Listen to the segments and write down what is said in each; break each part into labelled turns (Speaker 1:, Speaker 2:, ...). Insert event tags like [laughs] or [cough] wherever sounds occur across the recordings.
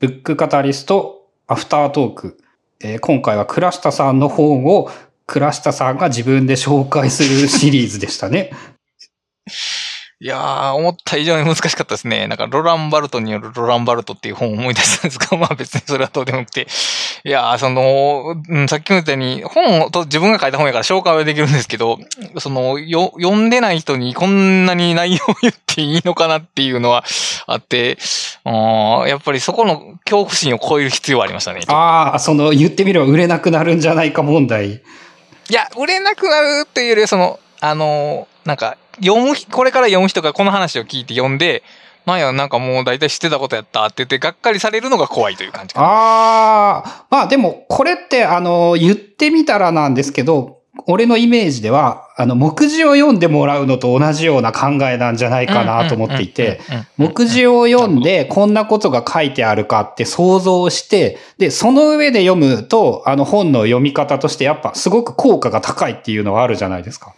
Speaker 1: ブックカタリストアフタートーク。えー今回は倉下さんの本を倉下さんが自分で紹介するシリーズでしたね。[laughs]
Speaker 2: いやー、思った以上に難しかったですね。なんか、ロランバルトによるロランバルトっていう本を思い出したんですが、[laughs] まあ別にそれはどうでもよくて。いやー、その、うん、さっきも言ったように、本をと自分が書いた本やから紹介はできるんですけど、その、よ、読んでない人にこんなに内容を言っていいのかなっていうのはあって、あーやっぱりそこの恐怖心を超える必要はありましたね。
Speaker 1: ああ、その言ってみれば売れなくなるんじゃないか問題。
Speaker 2: いや、売れなくなるっていうよりは、その、あのーなんか、読む、これから読む人がこの話を聞いて読んで、なんや、なんかもう大体知ってたことやったって言って、がっかりされるのが怖いという感じかな。
Speaker 1: ああ、まあでも、これって、あの、言ってみたらなんですけど、俺のイメージでは、あの、目次を読んでもらうのと同じような考えなんじゃないかなと思っていて、目次を読んでこんなことが書いてあるかって想像して、で、その上で読むと、あの本の読み方としてやっぱすごく効果が高いっていうのはあるじゃないですか。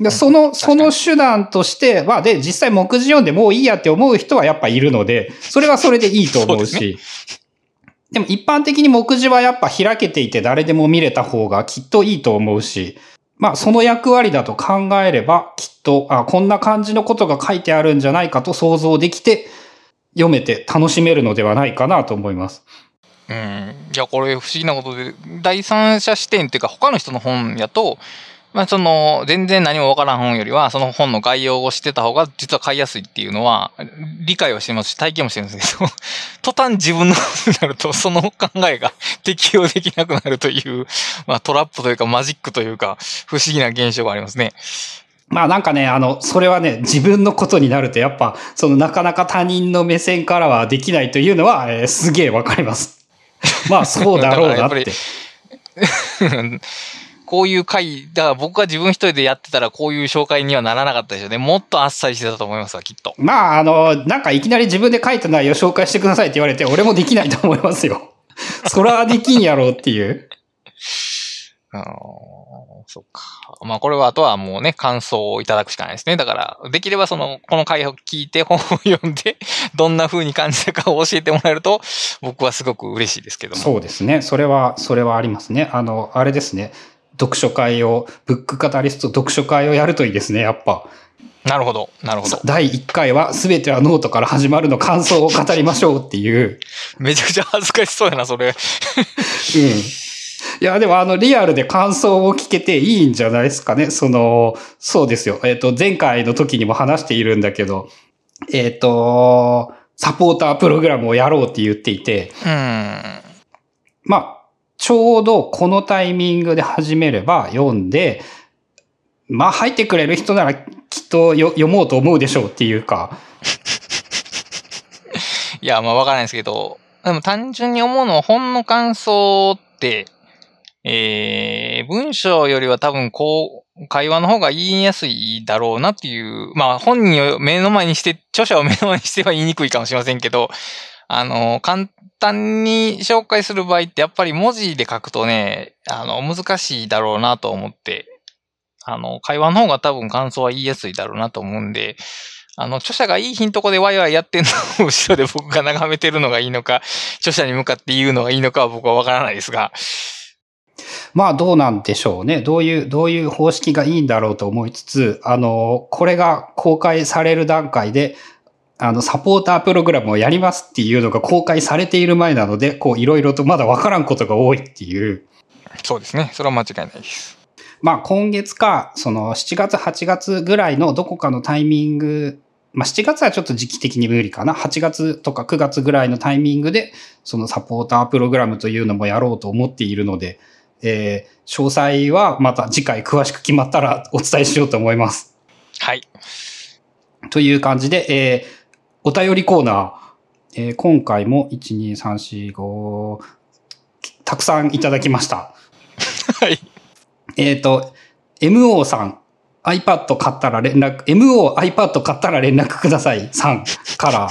Speaker 1: で、その、その手段としては、で、実際目次読んでもういいやって思う人はやっぱいるので、それはそれでいいと思うし。でも一般的に目次はやっぱ開けていて誰でも見れた方がきっといいと思うし、まあその役割だと考えればきっと、あ、こんな感じのことが書いてあるんじゃないかと想像できて読めて楽しめるのではないかなと思います。
Speaker 2: うん。いや、これ不思議なことで、第三者視点っていうか他の人の本やと、まあその、全然何もわからん本よりは、その本の概要を知ってた方が実は買いやすいっていうのは、理解はしてますし、体験もしてるんですけど、[laughs] 途端自分の本になると、その考えが適用できなくなるという、まあトラップというかマジックというか、不思議な現象がありますね。
Speaker 1: まあなんかね、あの、それはね、自分のことになるとやっぱ、そのなかなか他人の目線からはできないというのは、えーすげえわかります。まあそうだろうなって [laughs]
Speaker 2: り。こういう回、だから僕が自分一人でやってたらこういう紹介にはならなかったでしょうね。もっとあっさりしてたと思いますわ、きっと。
Speaker 1: まああの、なんかいきなり自分で書いた内容紹介してくださいって言われて、俺もできないと思いますよ。[laughs] そらできんやろうっていう。[laughs]
Speaker 2: あーそっか。まあこれはあとはもうね、感想をいただくしかないですね。だから、できればその、この回を聞いて本を読んで、[laughs] どんな風に感じたかを教えてもらえると、僕はすごく嬉しいですけども。
Speaker 1: そうですね。それは、それはありますね。あの、あれですね。読書会を、ブックカタリスト読書会をやるといいですね、やっぱ。
Speaker 2: なるほど、なるほど。
Speaker 1: 第1回は全てはノートから始まるの感想を語りましょうっていう。
Speaker 2: めちゃくちゃ恥ずかしそうやな、それ。
Speaker 1: うん。いや、でもあの、リアルで感想を聞けていいんじゃないですかね。その、そうですよ。えっ、と、前回の時にも話しているんだけど、えっ、と、サポータープログラムをやろうって言っていて、
Speaker 2: うん。
Speaker 1: まあ、ちょうどこのタイミングで始めれば読んで、まあ入ってくれる人ならきっと読もうと思うでしょうっていうか、[laughs]
Speaker 2: いや、まあわからないですけど、でも単純に思うのは本の感想って、えー、文章よりは多分こう、会話の方が言いやすいだろうなっていう、まあ本人を目の前にして、著者を目の前にしては言いにくいかもしれませんけど、あの、簡単に紹介する場合ってやっぱり文字で書くとね、あの、難しいだろうなと思って、あの、会話の方が多分感想は言いやすいだろうなと思うんで、あの、著者がいい日んとこでワイワイやってんのを後ろで僕が眺めてるのがいいのか、著者に向かって言うのがいいのかは僕はわからないですが、
Speaker 1: まあどうなんでしょうね。どういう、どういう方式がいいんだろうと思いつつ、あの、これが公開される段階で、あの、サポータープログラムをやりますっていうのが公開されている前なので、こう、いろいろとまだわからんことが多いっていう。
Speaker 2: そうですね。それは間違いないです。
Speaker 1: まあ今月か、その7月8月ぐらいのどこかのタイミング、まあ7月はちょっと時期的に無理かな。8月とか9月ぐらいのタイミングで、そのサポータープログラムというのもやろうと思っているので、えー詳細はまた次回詳しく決まったらお伝えしようと思います。
Speaker 2: はい。
Speaker 1: という感じで、えーお便りコーナー、えー今回も1、2、3、4、5、たくさんいただきました。[laughs]
Speaker 2: はい。
Speaker 1: えっ、と、MO さん、iPad 買ったら連絡、MO iPad 買ったら連絡くださいさんから、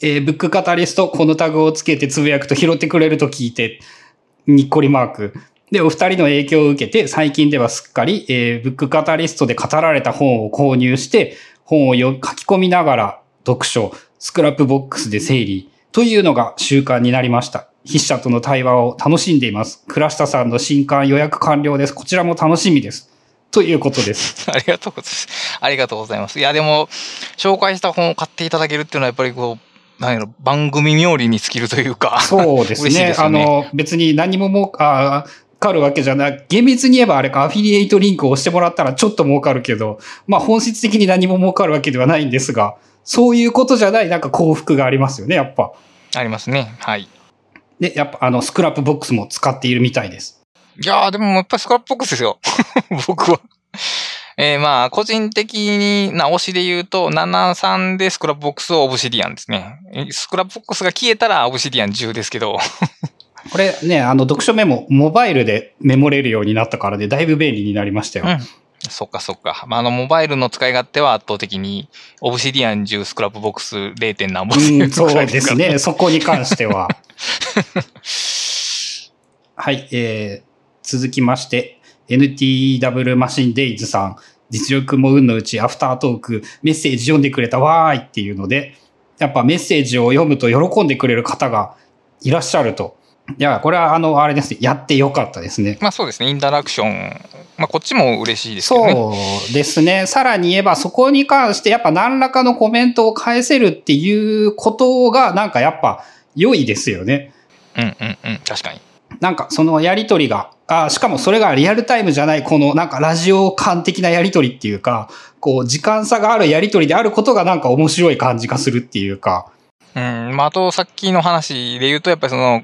Speaker 1: えーブックカタリスト、このタグをつけてつぶやくと拾ってくれると聞いて、にっこりマーク。で、お二人の影響を受けて、最近ではすっかり、えーブックカタリストで語られた本を購入して、本を読書き込みながら読書、 Scrapbox で整理、というのが習慣になりました。筆者との対話を楽しんでいます。倉下さんの新刊予約完了です。こちらも楽しみです。ということです。[laughs]
Speaker 2: ありがとうございます。ありがとうございます。いや、でも、紹介した本を買っていただけるっていうのは、やっぱりこう、なんやろ、番組冥利に尽きるというか。
Speaker 1: そうですね。
Speaker 2: ですよね
Speaker 1: あの、別に何ももう、儲かるわけじゃない。厳密に言えばあれか、アフィリエイトリンクを押してもらったらちょっと儲かるけど、まあ本質的に何も儲かるわけではないんですが、そういうことじゃないなんか幸福がありますよね、やっぱ。
Speaker 2: ありますね。はい。
Speaker 1: で、やっぱあの、 Scrapbox も使っているみたいです。
Speaker 2: いやー、でもやっぱり Scrapbox ですよ。[laughs] 僕は。えー、まあ、個人的にな推しで言うと、73で Scrapbox を Obsidian ですね。え Scrapbox が消えたら Obsidian 10ですけど、[laughs]
Speaker 1: これね、あの、読書メモ、モバイルでメモれるようになったからで、だいぶ便利になりましたよ。
Speaker 2: うんそっかそっか。まあ、あの、モバイルの使い勝手は圧倒的に、 Obsidian 10 Scrapbox 0. 点
Speaker 1: うん、そうですね。そこに関しては。[laughs] はい、えー、続きまして、NTW マシンデイズさん、実力も運のうちアフタートーク、メッセージ読んでくれたわーいっていうので、やっぱメッセージを読むと喜んでくれる方がいらっしゃると。いや、これはあの、あれですね、やってよかったですね。
Speaker 2: まあそうですね、インタラクション。まあこっちも嬉しいですけどね。
Speaker 1: そうですね。さらに言えば、そこに関してやっぱ何らかのコメントを返せるっていうことが、なんかやっぱ良いですよね。
Speaker 2: うんうんうん、確かに。
Speaker 1: なんかそのやりとりが、あしかもそれがリアルタイムじゃない、このなんかラジオ感的なやりとりっていうか、こう時間差があるやりとりであることがなんか面白い感じがするっていうか。
Speaker 2: うん、まああとさっきの話で言うと、やっぱりその、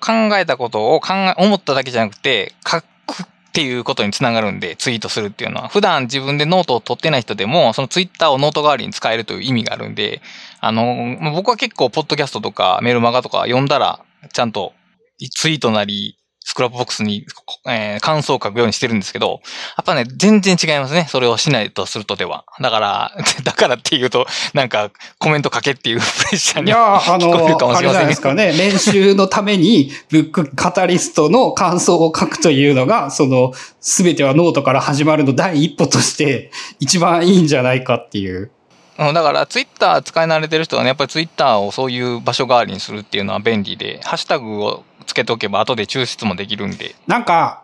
Speaker 2: 考えたことを考え、思っただけじゃなくて、書くっていうことにつながるんで、ツイートするっていうのは。普段自分でノートを取ってない人でも、そのツイッターをノート代わりに使えるという意味があるんで、あの、僕は結構、ポッドキャストとかメルマガとか読んだら、ちゃんとツイートなり、 Scrapbox に、えー感想を書くようにしてるんですけど、やっぱね、全然違いますね。それをしないとするとでは。だから、[laughs] だからっていうと、なんか、コメント書けっていう [laughs] プレッシャーに聞こえるかもしれませんけど。
Speaker 1: ですかね。練習のために、ブックカタリストの感想を書くというのが、その、すべてはノートから始まるの第一歩として、一番いいんじゃないかっていう。
Speaker 2: うん、だから、ツイッター使い慣れてる人はね、やっぱりツイッターをそういう場所代わりにするっていうのは便利で、ハッシュタグをつけておけば後で抽出もできるんで。
Speaker 1: なんか、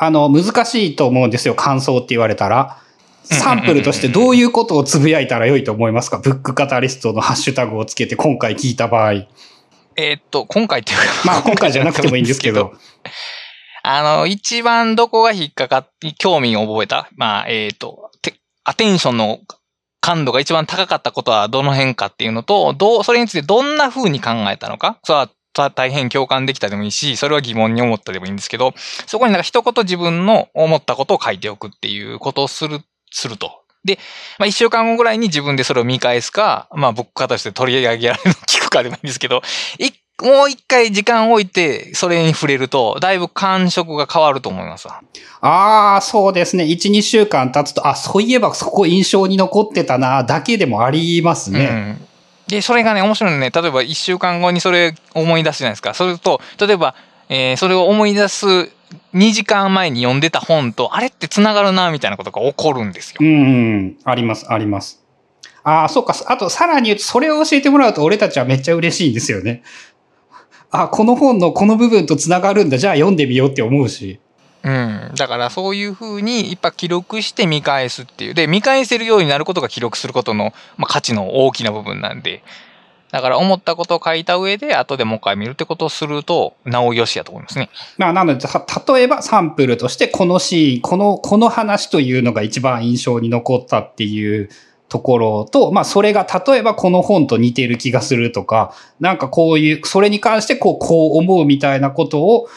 Speaker 1: あの、難しいと思うんですよ。感想って言われたら。サンプルとしてどういうことをつぶやいたらよいと思いますか？ブックカタリストのハッシュタグをつけて今回聞いた場合。
Speaker 2: えーっと、今回っていうか。
Speaker 1: まあ今回じゃなくてもいいんですけど。[laughs]
Speaker 2: あの、一番どこが引っかかって、興味を覚えた？まあ、えーっと、てアテンションの感度が一番高かったことはどの辺かっていうのと、どう、それについてどんな風に考えたのか？それはた大変共感できたでもいいし、それは疑問に思ったでもいいんですけど、そこになんか一言自分の思ったことを書いておくっていうことをする、すると。で、まあ一週間後ぐらいに自分でそれを見返すか、まあ僕方として取り上げられるのを聞くかでもいいんですけど、いもう一回時間を置いて、それに触れると、だいぶ感触が変わると思いますわ。
Speaker 1: ああ、そうですね。1、2週間経つと、あ、そういえばそこ印象に残ってたな、だけでもありますね。
Speaker 2: うん。で、それがね、面白いのね、例えば一週間後にそれ思い出すじゃないですか。それと、例えば、えーそれを思い出す2時間前に読んでた本と、あれって繋がるな、みたいなことが起こるんですよ
Speaker 1: う。ん、うん、あります、あります。ああ、そうか。あと、さらに言うと、それを教えてもらうと、俺たちはめっちゃ嬉しいんですよね。あ、この本のこの部分と繋がるんだ。じゃあ読んでみようって思うし。
Speaker 2: うん。だからそういうふうに、いっぱい記録して見返すっていう。で、見返せるようになることが記録することの、まあ、価値の大きな部分なんで。だから思ったことを書いた上で、後でもう一回見るってことをすると、なおよしやと思いますね。
Speaker 1: まあ、なので、例えばサンプルとして、このシーン、この、この話というのが一番印象に残ったっていうところと、まあ、それが例えばこの本と似てる気がするとか、なんかこういう、それに関してこう、こう思うみたいなことを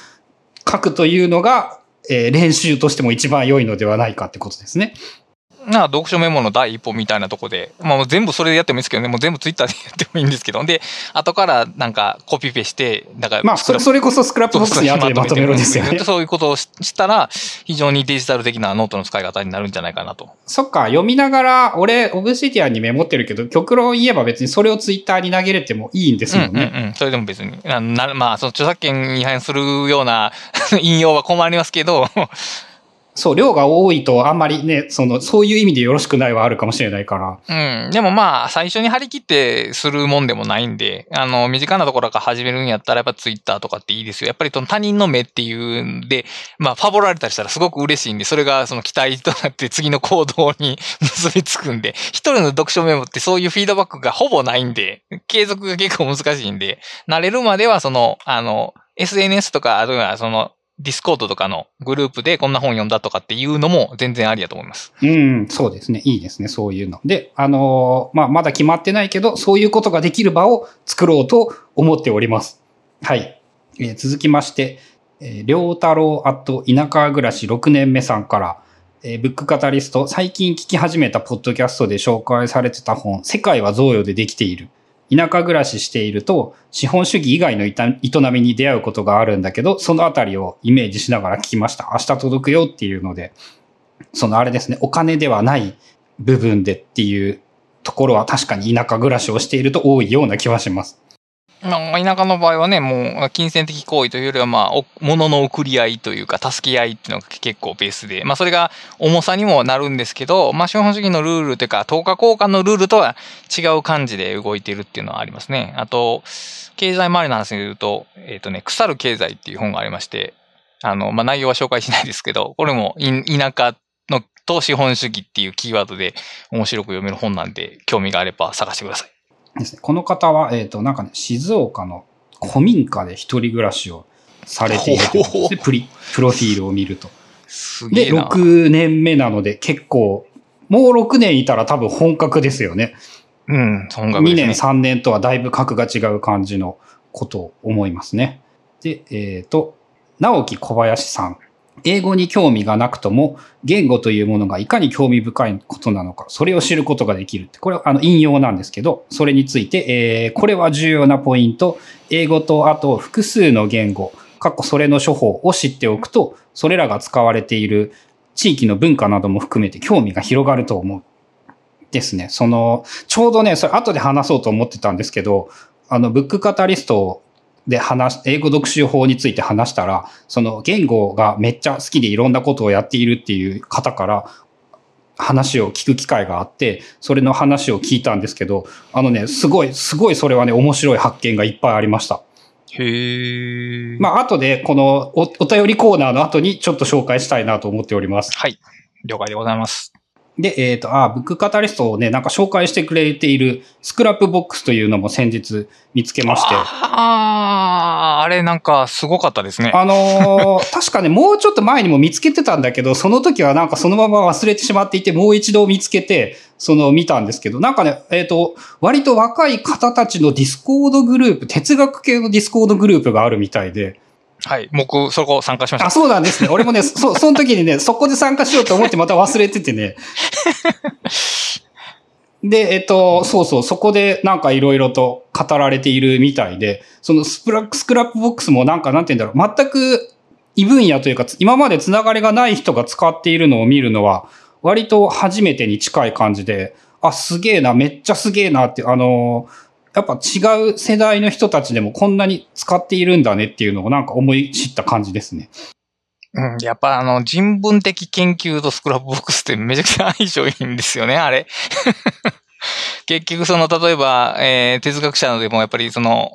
Speaker 1: 書くというのが、え練習としても一番良いのではないかってことですね。
Speaker 2: なあ、読書メモの第一歩みたいなとこで、まあ全部それでやってもいいですけどね、もう全部ツイッターでやってもいいんですけど、で、後からなんかコピペして、だから、
Speaker 1: まあ、それ、それこそスクラップボックスに後でまとめろですよね。
Speaker 2: そういうことをししたら、非常にデジタル的なノートの使い方になるんじゃないかなと。
Speaker 1: そっか、読みながら、俺、オブシディアンにメモってるけど、極論言えば別にそれをツイッターに投げれてもいいんですもんね。
Speaker 2: うんうんうん。それでも別に。ななまあ、その著作権に違反するような [laughs] 引用は困りますけど、
Speaker 1: そう、量が多いとあんまりね、その、そういう意味でよろしくないはあるかもしれないから。
Speaker 2: うん。でもまあ、最初に張り切ってするもんでもないんで、あの、身近なところから始めるんやったら、やっぱツイッターとかっていいですよ。やっぱり他人の目っていうんで、まあ、ファボられたりしたらすごく嬉しいんで、それがその期待となって次の行動に [laughs] 結びつくんで、一人の読書メモってそういうフィードバックがほぼないんで、継続が結構難しいんで、慣れるまではその、あの、SNS とか、あるいはその、ディスコードとかのグループでこんな本読んだとかっていうのも全然ありだと思います。
Speaker 1: うん、そうですね。いいですね。そういうの。で、あのーまあ、まだ決まってないけど、そういうことができる場を作ろうと思っております。はい。えー続きまして、えー、りょうたろうあと田舎暮らし6年目さんから、えーブックカタリスト、最近聞き始めたポッドキャストで紹介されてた本、世界は贈与でできている。田舎暮らししていると、資本主義以外の営みに出会うことがあるんだけど、そのあたりをイメージしながら聞きました。明日届くよっていうので、そのあれですね、お金ではない部分でっていうところは確かに田舎暮らしをしていると多いような気はします。
Speaker 2: まあ、田舎の場合はね、もう、金銭的行為というよりは、まあ、物の送り合いというか、助け合いっていうのが結構ベースで、まあ、それが重さにもなるんですけど、まあ、資本主義のルールというか、等価交換のルールとは違う感じで動いているっていうのはありますね。あと、経済周りの話で言うと、えっ、とね、腐る経済っていう本がありまして、あの、まあ、内容は紹介しないですけど、これも、田舎のと資本主義っていうキーワードで面白く読める本なんで、興味があれば探してください。
Speaker 1: ですね。この方は、えっ、と、なんかね、静岡の古民家で一人暮らしをされているということですね。プリ、プロフィールを見ると。で、
Speaker 2: すげえな。
Speaker 1: 6年目なので結構、もう6年いたら多分本格ですよね。
Speaker 2: うん、本格
Speaker 1: 2
Speaker 2: ですね
Speaker 1: 年、3年とはだいぶ格が違う感じのことを思いますね。で、えっ、と、直木小林さん。英語に興味がなくとも、言語というものがいかに興味深いことなのか、それを知ることができるって。これはあの引用なんですけど、それについて、えーこれは重要なポイント。英語とあと複数の言語、過去それの処方を知っておくと、それらが使われている地域の文化なども含めて興味が広がると思う。ですね。その、ちょうどね、それ後で話そうと思ってたんですけど、あの、ブックカタリストで話し、英語読書法について話したら、その言語がめっちゃ好きでいろんなことをやっているっていう方から話を聞く機会があって、それの話を聞いたんですけど、あのね、すごい、すごいそれはね、面白い発見がいっぱいありました。
Speaker 2: へえ。
Speaker 1: まあ、後でこのおお便りコーナーの後にちょっと紹介したいなと思っております。
Speaker 2: はい。了解でございます。
Speaker 1: で、えっ、と、あ、ブックカタリストをね、なんか紹介してくれているスクラップボックスというのも先日見つけまして。
Speaker 2: ああ、あれなんかすごかったですね。
Speaker 1: あのー [laughs] 確かね、もうちょっと前にも見つけてたんだけど、その時はなんかそのまま忘れてしまっていて、もう一度見つけて、その見たんですけど、なんかね、えっ、と、割と若い方たちのディスコードグループ、哲学系のディスコードグループがあるみたいで、
Speaker 2: はい。僕、そこ参加しました
Speaker 1: あ、。そうなんですね。俺もね、[laughs] そ、その時にね、そこで参加しようと思ってまた忘れててね。[laughs] で、えっと、そうそう、そこでなんかいろいろと語られているみたいで、そのスプラスクラップボックスもなんかなんて言うんだろう、全く異分野というか、つ今までつながりがない人が使っているのを見るのは、割と初めてに近い感じで、あ、すげえな、めっちゃすげえなって、あのやっぱ違う世代の人たちでもこんなに使っているんだねっていうのをなんか思い知った感じですね。
Speaker 2: うん、やっぱあの、人文的研究とスクラップボックスってめちゃくちゃ相性いいんですよね、あれ。[laughs] 結局その、例えば、えー哲学者でもやっぱりその、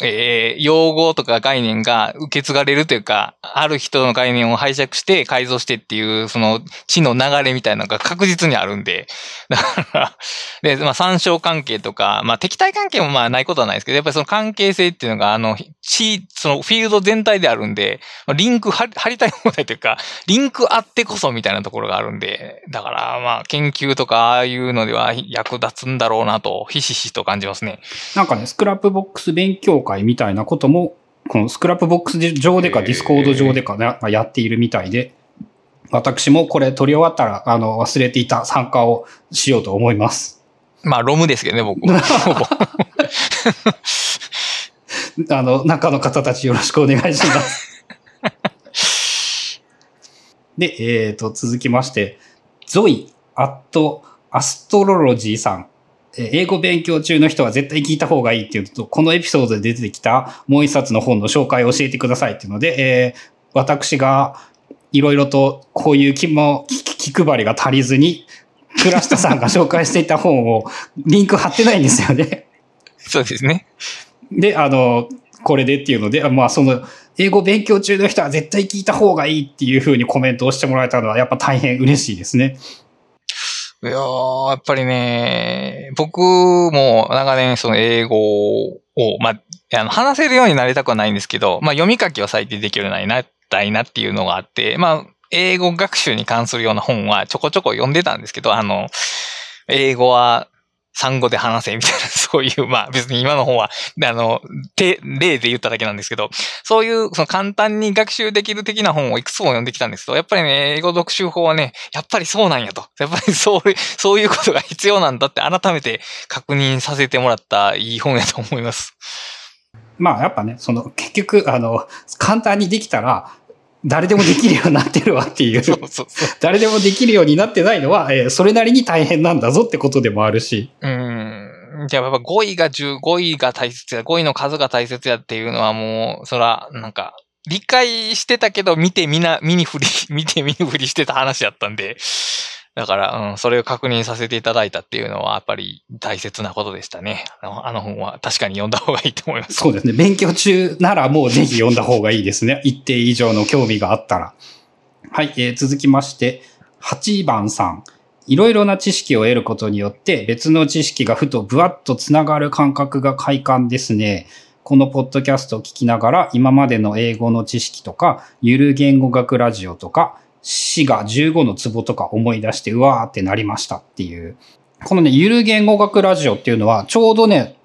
Speaker 2: えー用語とか概念が受け継がれるというか、ある人の概念を拝借して改造してっていう、その知の流れみたいなのが確実にあるんで、[laughs] だから、で、まあ参照関係とか、まあ敵対関係もまあないことはないですけど、やっぱりその関係性っていうのが、あの、地、そのフィールド全体であるんで、リンク貼り貼りたい放題というか、リンクあってこそみたいなところがあるんで、だからまあ研究とかああいうのでは役立つんだろうなと、ひしひしと感じますね。
Speaker 1: なんかね、スクラップボックス勉強会みたいなことも、このスクラップボックス上でかディスコード上でかね、やっているみたいで、私もこれ取り終わったら、あの、忘れていた参加をしようと思います。
Speaker 2: まあロムですけどね、僕 [laughs]
Speaker 1: あの、中の方たちよろしくお願いします。[laughs] で、えっ、と、続きまして、ゾイ・アット・アストロロジーさん。えー英語勉強中の人は絶対聞いた方がいいっていうのと、このエピソードで出てきたもう一冊の本の紹介を教えてくださいっていうので、えー私がいろいろとこういう気も、気気配りが足りずに、倉下さんが紹介していた本をリンク貼ってないんですよね。
Speaker 2: そうですね。
Speaker 1: で、あの、これでっていうので、まあその、英語勉強中の人は絶対聞いた方がいいっていうふうにコメントをしてもらえたのはやっぱ大変嬉しいですね。
Speaker 2: いや、やっぱりね、僕も長年その英語を、まあ、あの話せるようになりたくはないんですけど、まあ読み書きは最低できるようになりたいなっていうのがあって、まあ、英語学習に関するような本はちょこちょこ読んでたんですけど、あの、英語は産語で話せみたいな、[laughs] そういう、まあ別に今の本は、あの、例で言っただけなんですけど、そういうその簡単に学習できる的な本をいくつも読んできたんですけど、やっぱりね、英語読習法はね、やっぱりそうなんやと。やっぱり [laughs] そう、そういうことが必要なんだって改めて確認させてもらったいい本やと思います。
Speaker 1: まあやっぱね、その結局、あの、簡単にできたら、誰でもできるようになってるわっていう。[laughs] そうそうそう誰でもできるようになってないのは、えー、それなりに大変なんだぞってことでもあるし。
Speaker 2: うん。じゃあやっぱ5位が10、5位が大切や、5位の数が大切やっていうのはもう、そら、なんか、理解してたけど、見てみな、見に振り、[laughs] 見て見ぬふりしてた話やったんで、だから、うん、それを確認させていただいたっていうのは、やっぱり大切なことでしたね。あのあの本は確かに読んだ方がいいと思います。
Speaker 1: そうですね。勉強中ならもうぜひ読んだ方がいいですね。一定以上の興味があったら。はい、えー、続きまして、8番さん。いろいろな知識を得ることによって別の知識がふとぶわっとつながる感覚が快感ですね。このポッドキャストを聞きながら今までの英語の知識とか、ゆる言語学ラジオとか、死が15の壺とか思い出して、うわーってなりましたっていう。このね、ゆる言語学ラジオっていうのは、ちょうどね、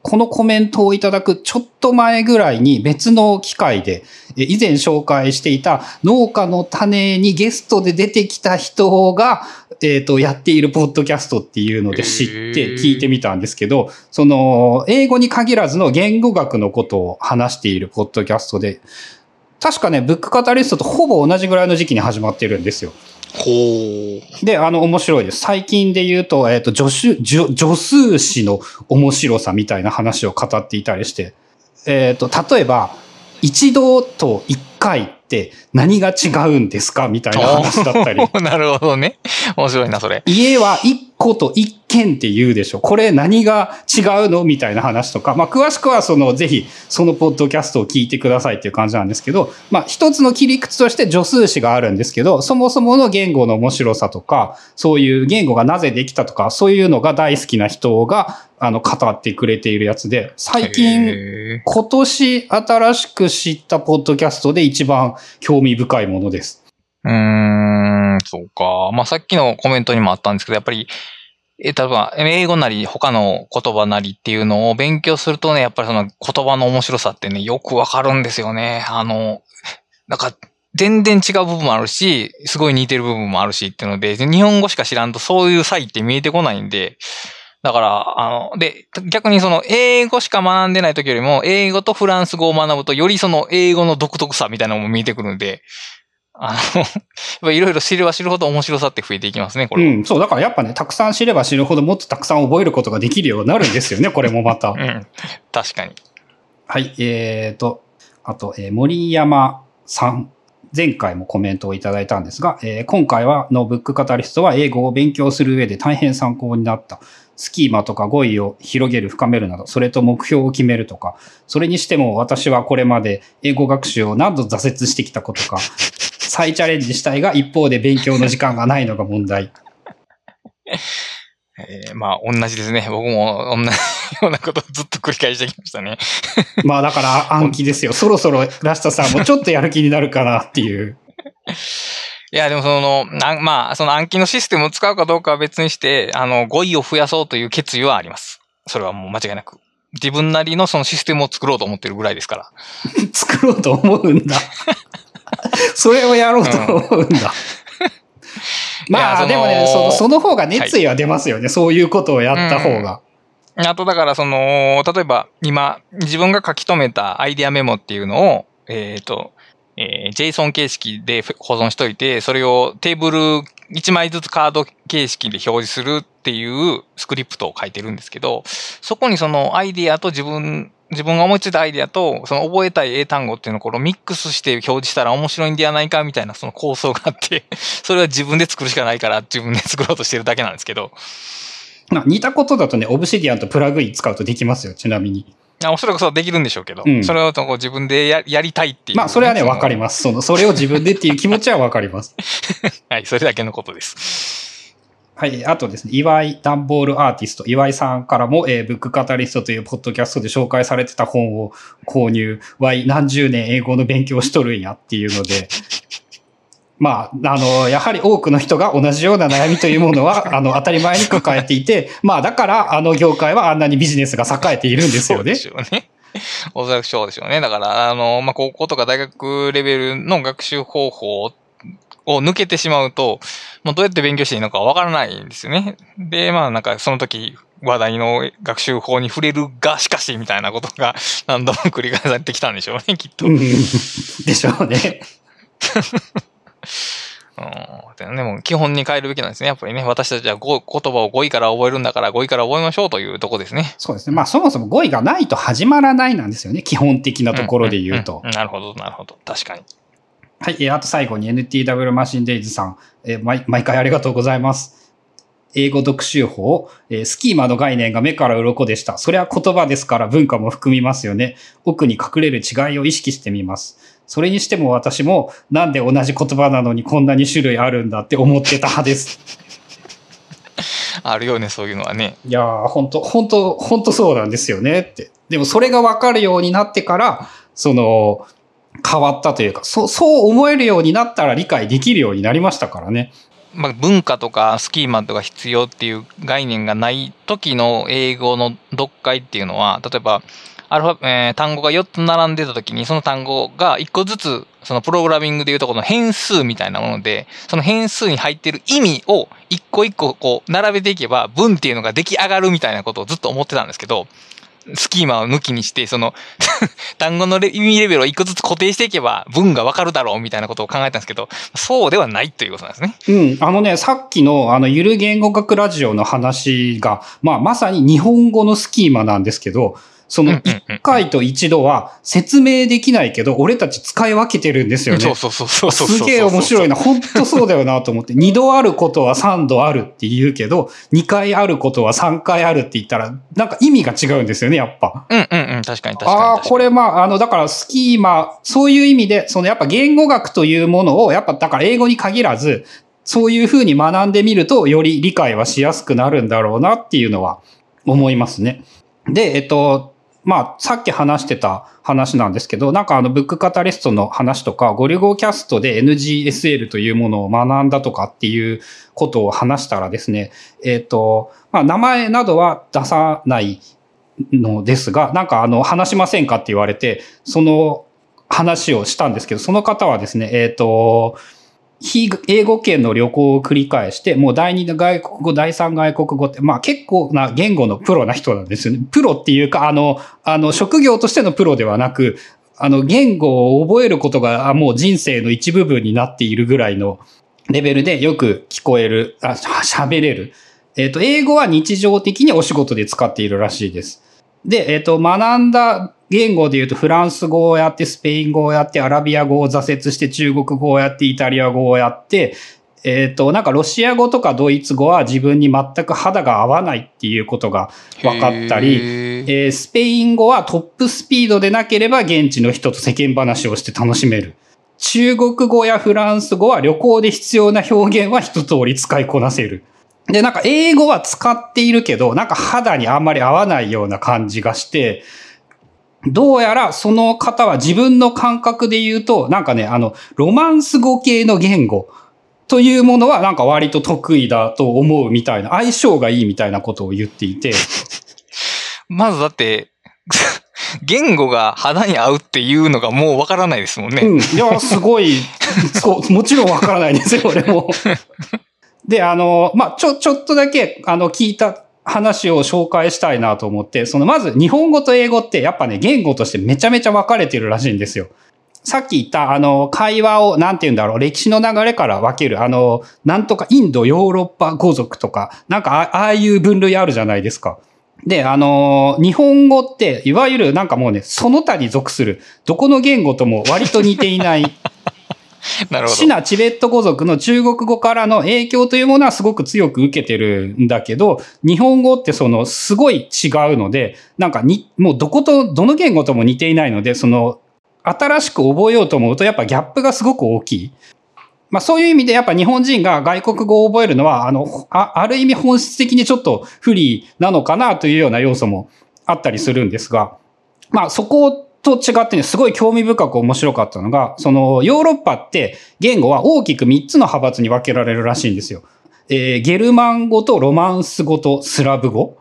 Speaker 1: このコメントをいただくちょっと前ぐらいに別の機会で、以前紹介していた農家の種にゲストで出てきた人が、えっ、ー、と、やっているポッドキャストっていうので知って聞いてみたんですけど、その、英語に限らずの言語学のことを話しているポッドキャストで、確かね、ブックカタリストとほぼ同じぐらいの時期に始まってるんですよ。
Speaker 2: ほ
Speaker 1: う。で、あの、面白いです。最近で言うと、えっ、ー、と、助手、助、助数詞の面白さみたいな話を語っていたりして、えっ、ー、と、例えば、一度と一回って何が違うんですかみたいな話だったり。[laughs]
Speaker 2: なるほどね。面白いな、それ。
Speaker 1: 家は一個と一軒って言うでしょ。これ何が違うの？みたいな話とか。まあ、詳しくはその、ぜひ、そのポッドキャストを聞いてくださいっていう感じなんですけど、まあ、一つの切り口として助数詞があるんですけど、そもそもの言語の面白さとか、そういう言語がなぜできたとか、そういうのが大好きな人が、あの、語ってくれているやつで、最近、今年新しく知ったポッドキャストで一番興味深いものです。
Speaker 2: うーん、そうか。まあ、さっきのコメントにもあったんですけど、やっぱり、え、例えば、英語なり他の言葉なりっていうのを勉強するとね、やっぱりその言葉の面白さってね、よくわかるんですよね。あの、なんか、全然違う部分もあるし、すごい似てる部分もあるしっていうので、日本語しか知らんとそういう差異って見えてこないんで、だから、あの、で、逆にその、英語しか学んでない時よりも、英語とフランス語を学ぶと、よりその、英語の独特さみたいなのも見えてくるんで、あの、[laughs] いろいろ知れば知るほど面白さって増えていきますね、これ。
Speaker 1: うん、そう、だからやっぱね、たくさん知れば知るほどもっとたくさん覚えることができるようになるんですよね、これもまた。う
Speaker 2: ん、確かに。
Speaker 1: はい、えーと、あと、えー、森山さん。前回もコメントをいただいたんですが、えー、今回はのブックカタリストは英語を勉強する上で大変参考になった。スキーマとか語彙を広げる、深めるなど、それと目標を決めるとか、それにしても私はこれまで英語学習を何度挫折してきたことか、再チャレンジしたいが一方で勉強の時間がないのが問題。[laughs]
Speaker 2: えー、まあ、同じですね。僕も同じようなことをずっと繰り返してきましたね。
Speaker 1: まあ、だから暗記ですよ。そろそろラスタさんもちょっとやる気になるかなっていう。[laughs]
Speaker 2: いや、でもその、まあ、その暗記のシステムを使うかどうかは別にして、あの、語彙を増やそうという決意はあります。それはもう間違いなく。自分なりのそのシステムを作ろうと思ってるぐらいですから。[laughs]
Speaker 1: 作ろうと思うんだ。[laughs] それをやろうと思うんだ。うん、まあ、でもねその、その方が熱意は出ますよね。はい、そういうことをやった方が。
Speaker 2: うん、あと、だからその、例えば今、自分が書き留めたアイディアメモっていうのを、えっ、ー、と、えー、JSON 形式で保存しといて、それをテーブル1枚ずつカード形式で表示するっていうスクリプトを書いてるんですけど、そこにそのアイディアと自分自分が思いついたアイディアと、その覚えたい英単語っていうのをこのミックスして表示したら面白いんではないかみたいなその構想があって、[laughs] それは自分で作るしかないから自分で作ろうとしてるだけなんですけど、
Speaker 1: まあ似たことだとね、オブシディアンとプラグイン使うとできますよ、ちなみに。
Speaker 2: あおそらくそうできるんでしょうけど、
Speaker 1: うん
Speaker 2: それをこう自分でややりたいっていう、
Speaker 1: まあ、それはね、わかり
Speaker 2: ま
Speaker 1: ます。その、それを自分でっていう気持ちはわかります。
Speaker 2: す。[laughs] はい、それだけのことです。
Speaker 1: はい。あとですね、岩井ダンボールアーティスト、岩井さんからも、えーブックカタリストというポッドキャストで紹介されてた本を購入。わい、何十年英語の勉強しとるんやっていうので、[laughs] まあ、あの、やはり多くの人が同じような悩みというものは、[laughs] あの、当たり前に抱えていて、まあ、だから、あの業界はあんなにビジネスが栄えているんですよね
Speaker 2: そうで。しょうね。おそらくそうでしょうね。だから、あの、まあ、高校とか大学レベルの学習方法を抜けてしまうと、もうどうやって勉強していいのかわからないんですよね。で、まあ、なんかその時、話題の学習法に触れるが、しかし、みたいなことが [laughs] 何度も繰り返されてきたんでしょうね、きっと。うん。
Speaker 1: うん。でしょうね。[laughs]
Speaker 2: でね、もう基本に変えるべきなんですね。やっぱりね、私たちは語言葉を語彙から覚えるんだから、語彙から覚えましょうというとこですね。
Speaker 1: そうですね。まあ、そもそも語彙がないと始まらないなんですよね。基本的なところで言うと
Speaker 2: んん。んなるほど、なるほど。確かに。
Speaker 1: はい。えーあと最後に NTW マシンデイズさん、えー毎毎回ありがとうございます。英語読習法、えースキーマの概念が目から鱗でした。それは言葉ですから文化も含みますよね。奥に隠れる違いを意識してみます。それにしても私もなんで同じ言葉なのにこんなに種類あるんだって思ってた派です。
Speaker 2: あるよね、そういうのはね。
Speaker 1: いやー、本当本当本当そうなんですよねって。でもそれがわかるようになってから、その、変わったというか、そう、そう思えるようになったら理解できるようになりましたからね。
Speaker 2: まあ、文化とかスキーマとか必要っていう概念がない時の英語の読解っていうのは、例えば、アルファ、えー単語が4つ並んでた時に、その単語が1個ずつ、そのプログラミングでいうとこの変数みたいなもので、その変数に入ってる意味を一個一個こう並べていけば文っていうのが出来上がるみたいなことをずっと思ってたんですけど、スキーマを抜きにして、その [laughs] 単語の意味レベルを一個ずつ固定していけば文がわかるだろうみたいなことを考えたんですけど、そうではないということなんですね。
Speaker 1: うん。あのね、さっきの、あの、ゆる言語学ラジオの話が、まあ、まさに日本語のスキーマなんですけど、その一回と一度は説明できないけど、俺たち使い分けてるんですよね。
Speaker 2: そうそうそうそうそうそう。
Speaker 1: すげえ面白いな。本当そうだよなと思って。[laughs] 二度あることは三度あるって言うけど、二回あることは三回あるって言ったら、なんか意味が違うんですよね、やっぱ。
Speaker 2: うんうんうん、確かに確かに確かに。
Speaker 1: ああ、これまあ、あの、だからスキーマ、そういう意味で、そのやっぱ言語学というものを、やっぱだから英語に限らず、そういうふうに学んでみると、より理解はしやすくなるんだろうなっていうのは思いますね。で、えっと、まあ、さっき話してた話なんですけど、なんかあの、ブックカタリストの話とか、ゴリゴーキャストで NGSL というものを学んだとかっていうことを話したらですね、えっと、まあ、名前などは出さないのですが、なんかあの、話しませんかって言われて、その話をしたんですけど、その方はですね、えっ、と、非英語圏の旅行を繰り返して、もう第二外国語、第三外国語って、まあ結構な言語のプロな人なんですよね。プロっていうか、あの、あの、職業としてのプロではなく、あの、言語を覚えることがもう人生の一部分になっているぐらいのレベルでよく聞こえる、あ、喋れる。えっ、と、英語は日常的にお仕事で使っているらしいです。で、えっ、と、学んだ言語で言うと、フランス語をやって、スペイン語をやって、アラビア語を挫折して、中国語をやって、イタリア語をやって、えっ、と、なんかロシア語とかドイツ語は自分に全く肌が合わないっていうことが分かったり、えースペイン語はトップスピードでなければ現地の人と世間話をして楽しめる。中国語やフランス語は旅行で必要な表現は一通り使いこなせる。で、なんか英語は使っているけど、なんか肌にあんまり合わないような感じがして、どうやらその方は自分の感覚で言うと、なんかね、あの、ロマンス語系の言語というものはなんか割と得意だと思うみたいな、相性がいいみたいなことを言っていて、[laughs]
Speaker 2: まずだって、言語が肌に合うっていうのがもうわからないですもんね。
Speaker 1: うん。いや、すごい、そう、もちろんわからないですよ、俺も。[laughs] で、あの、まあ、ちょ、ちょっとだけ、あの、聞いた話を紹介したいなと思って、その、まず、日本語と英語って、やっぱね、言語としてめちゃめちゃ分かれてるらしいんですよ。さっき言った、あの、会話を、なんて言うんだろう、歴史の流れから分ける、あの、なんとかインド、ヨーロッパ語族とか、なんかあ、あいう分類あるじゃないですか。で、あのー日本語って、いわゆるなんかもうね、その他に属する、どこの言語とも割と似ていない、[laughs]
Speaker 2: なるほど
Speaker 1: シナ・チベット語族の中国語からの影響というものはすごく強く受けてるんだけど、日本語ってそのすごい違うので、なんかに、もうどこと、どの言語とも似ていないので、その、新しく覚えようと思うとやっぱギャップがすごく大きい。まあそういう意味でやっぱ日本人が外国語を覚えるのは、あの、あある意味本質的にちょっと不利なのかなというような要素もあったりするんですが、まあそこをと違ってね、すごい興味深く面白かったのが、そのヨーロッパって言語は大きく3つの派閥に分けられるらしいんですよ。えーゲルマン語とロマンス語とスラブ語。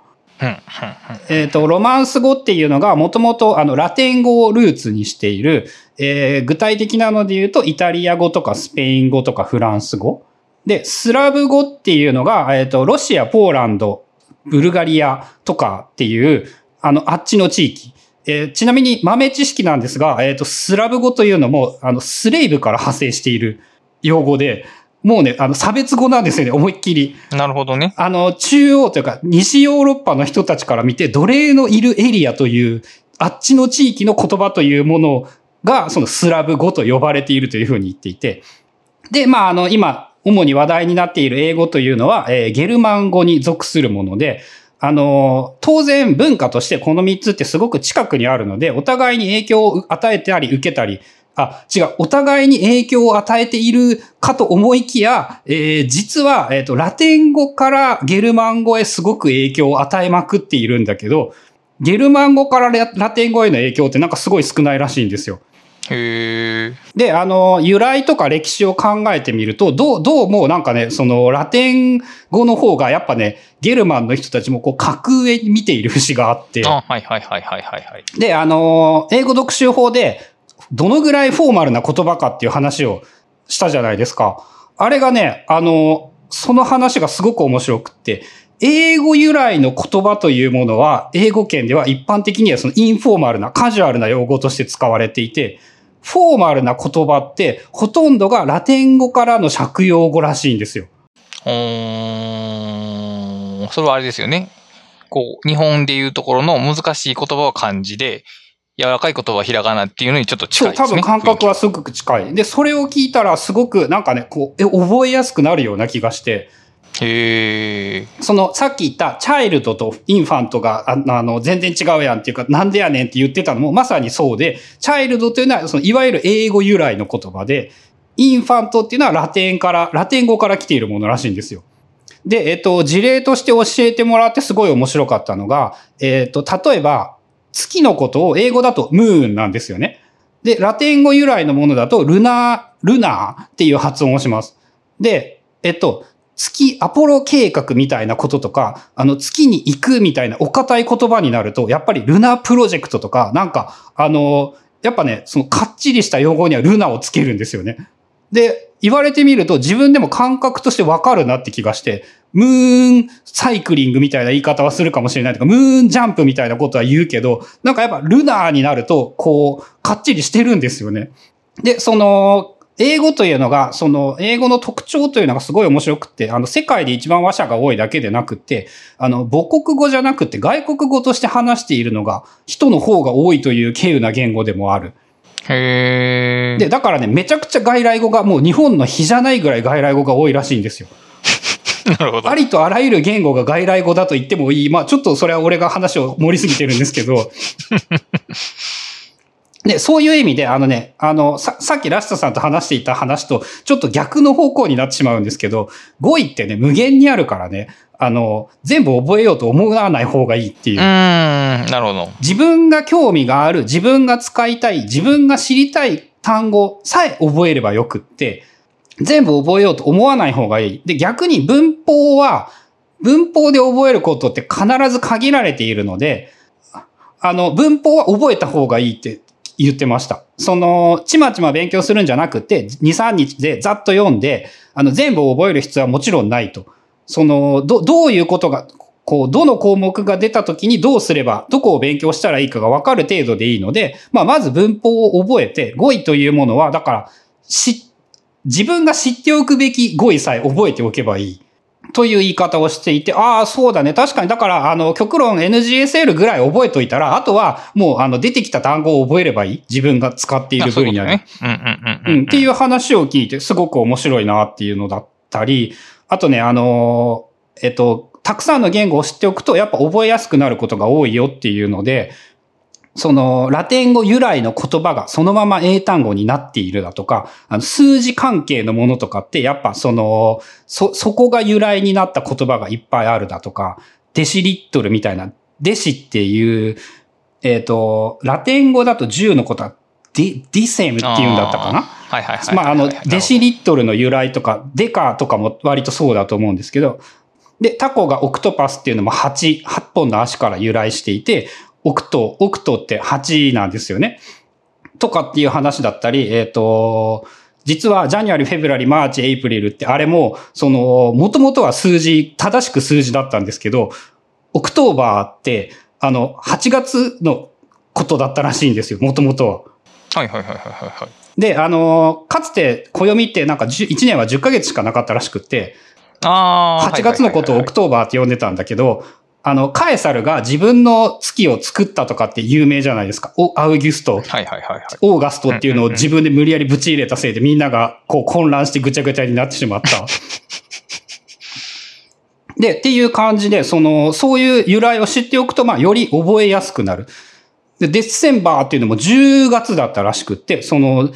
Speaker 1: えっ、と、ロマンス語っていうのが、もともと、あの、ラテン語をルーツにしている、えー具体的なので言うと、イタリア語とかスペイン語とかフランス語。で、スラブ語っていうのが、えっ、と、ロシア、ポーランド、ブルガリアとかっていう、あの、あっちの地域。えーちなみに豆知識なんですが、えっ、と、スラブ語というのも、あの、スレイブから派生している用語で、もうね、あの、差別語なんですよね、思いっきり。
Speaker 2: なるほどね。
Speaker 1: あの、中央というか、西ヨーロッパの人たちから見て、奴隷のいるエリアという、あっちの地域の言葉というものが、そのスラブ語と呼ばれているというふうに言っていて、で、まあ、あの、今、主に話題になっている英語というのは、えーゲルマン語に属するもので、あの、当然文化としてこの3つってすごく近くにあるので、お互いに影響を与えたり受けたり、あ、違う、お互いに影響を与えているかと思いきや、えー実は、えっ、と、ラテン語からゲルマン語へすごく影響を与えまくっているんだけど、ゲルマン語からラテン語への影響ってなんかすごい少ないらしいんですよ。
Speaker 2: へえ。
Speaker 1: で、あの、由来とか歴史を考えてみると、どう、どうもなんかね、その、ラテン語の方がやっぱね、ゲルマンの人たちもこう、格上に見ている節があって、
Speaker 2: あ、はいはいはいはいはいはい。
Speaker 1: で、あの、英語読習法で、どのぐらいフォーマルな言葉かっていう話をしたじゃないですか。あれがね、あの、その話がすごく面白くって、英語由来の言葉というものは、英語圏では一般的にはそのインフォーマルな、カジュアルな用語として使われていて、フォーマルな言葉って、ほとんどがラテン語からの借用語らしいんですよ。
Speaker 2: うーん。それはあれですよね。こう、日本でいうところの難しい言葉は漢字で、柔らかい言葉はひらがなっていうのにちょっと近
Speaker 1: そ、
Speaker 2: いうですね。
Speaker 1: 多分感覚はすごく近い。で、それを聞いたらすごくなんかね、こう、え、覚えやすくなるような気がして、
Speaker 2: へえ。
Speaker 1: その、さっき言った、チャイルドとインファントが、ああの、全然違うやんっていうか、なんでやねんって言ってたのも、まさにそうで、チャイルドというのは、その、いわゆる英語由来の言葉で、インファントっていうのはラテンから、ラテン語から来ているものらしいんですよ。で、えっと、事例として教えてもらってすごい面白かったのが、えっと、例えば、月のことを英語だとムーンなんですよね。で、ラテン語由来のものだと、ルナー、ルナーっていう発音をします。で、えっと、月、アポロ計画みたいなこととか、あの、月に行くみたいなお堅い言葉になると、やっぱりルナプロジェクトとか、なんか、あの、やっぱね、そのかっちりした用語にはルナをつけるんですよね。で、言われてみると自分でも感覚としてわかるなって気がして、ムーンサイクリングみたいな言い方はするかもしれないとか、ムーンジャンプみたいなことは言うけど、なんかやっぱルナーになると、こう、かっちりしてるんですよね。で、その、英語というのが、その、英語の特徴というのがすごい面白くって、あの、世界で一番話者が多いだけでなくって、あの、母国語じゃなくて外国語として話しているのが、人の方が多いという稀有な言語でもある。
Speaker 2: へえ。
Speaker 1: で、だからね、めちゃくちゃ外来語が、もう日本の比じゃないぐらい外来語が多いらしいんですよ。[laughs]
Speaker 2: なるほど。
Speaker 1: ありとあらゆる言語が外来語だと言ってもいい。まあちょっとそれは俺が話を盛りすぎてるんですけど。[laughs] で、そういう意味で、あのね、あの、さ、さっきラストさんと話していた話と、ちょっと逆の方向になってしまうんですけど、語彙ってね、無限にあるからね、あの、全部覚えようと思わない方がいいっていう
Speaker 2: う。ーん。なるほど。
Speaker 1: 自分が興味がある、自分が使いたい、自分が知りたい単語さえ覚えればよくって、全部覚えようと思わない方がいい。で、逆に文法は、文法で覚えることって必ず限られているので、あの、文法は覚えた方がいいって言ってました。その、ちまちま勉強するんじゃなくて、2、3日でざっと読んで、あの、全部を覚える必要はもちろんないと。その、ど、どういうことが、こう、どの項目が出た時にどうすれば、どこを勉強したらいいかが分かる程度でいいので、まあ、まず文法を覚えて、語彙というものは、だから、し、自分が知っておくべき語彙さえ覚えておけばいい。っという言い方をしていて、ああ、そうだね。確かに、だから、あの、極論 NGSL ぐらい覚えといたら、あとは、もう、あの、出てきた単語を覚えればいい。自分が使っている分野で。
Speaker 2: ね。うんうんうん
Speaker 1: うん、っていう話を聞いて、すごく面白いなっていうのだったり、あとね、あのーえっと、たくさんの言語を知っておくと、やっぱ覚えやすくなることが多いよっていうので、その、ラテン語由来の言葉がそのまま英単語になっているだとか、あの、数字関係のものとかって、やっぱその、そ、そこが由来になった言葉がいっぱいあるだとか、デシリットルみたいな、デシっていう、えっ、と、ラテン語だと10のことはディ、 decem っていうんだったかな？
Speaker 2: はいはいはい。
Speaker 1: まあ、あの、デシリットルの由来とか、デカとかも割とそうだと思うんですけど、で、タコが octopus っていうのも8、8本の足から由来していて、octo、octo って8なんですよね。とかっていう話だったり、えっ、と、実は、 January、February、March、April って、あれも、その、もともとは数字、正しく数字だったんですけど、 October って、あの、8月のことだったらしいんですよ、もともとは。
Speaker 2: はいはいはいはいはいはい。
Speaker 1: で、あの、かつて暦ってなんか10 1年は10ヶ月しかなかったらしくって、
Speaker 2: ああ。
Speaker 1: 8月のことを October って呼んでたんだけど、あの、カエサルが自分の月を作ったとかって有名じゃないですか。おアウギュスト、
Speaker 2: はいはいはいはい。
Speaker 1: August っていうのを自分で無理やりぶち入れたせいでみんながこう混乱してぐちゃぐちゃになってしまった。[laughs] で、っていう感じで、その、そういう由来を知っておくと、まあ、より覚えやすくなる。で、 December っていうのも10月だったらしくって、その、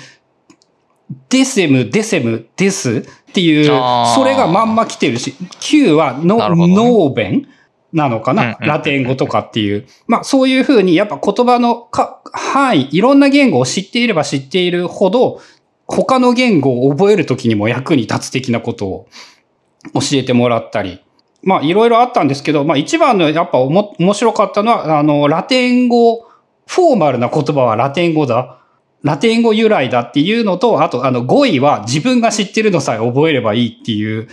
Speaker 1: デセム、デセム、デスっていうそれがまんま来てるし、Q はノーベンなのかな、ラテン語とかっていう。まあそういうふうにやっぱ言葉のか範囲、いろんな言語を知っていれば知っているほど、他の言語を覚えるときにも役に立つ的なことを教えてもらったり。まあいろいろあったんですけど、まあ一番のやっぱおも面白かったのは、あの、ラテン語、フォーマルな言葉はラテン語だ。ラテン語由来だっていうのと、あとあの語彙は自分が知ってるのさえ覚えればいいっていう、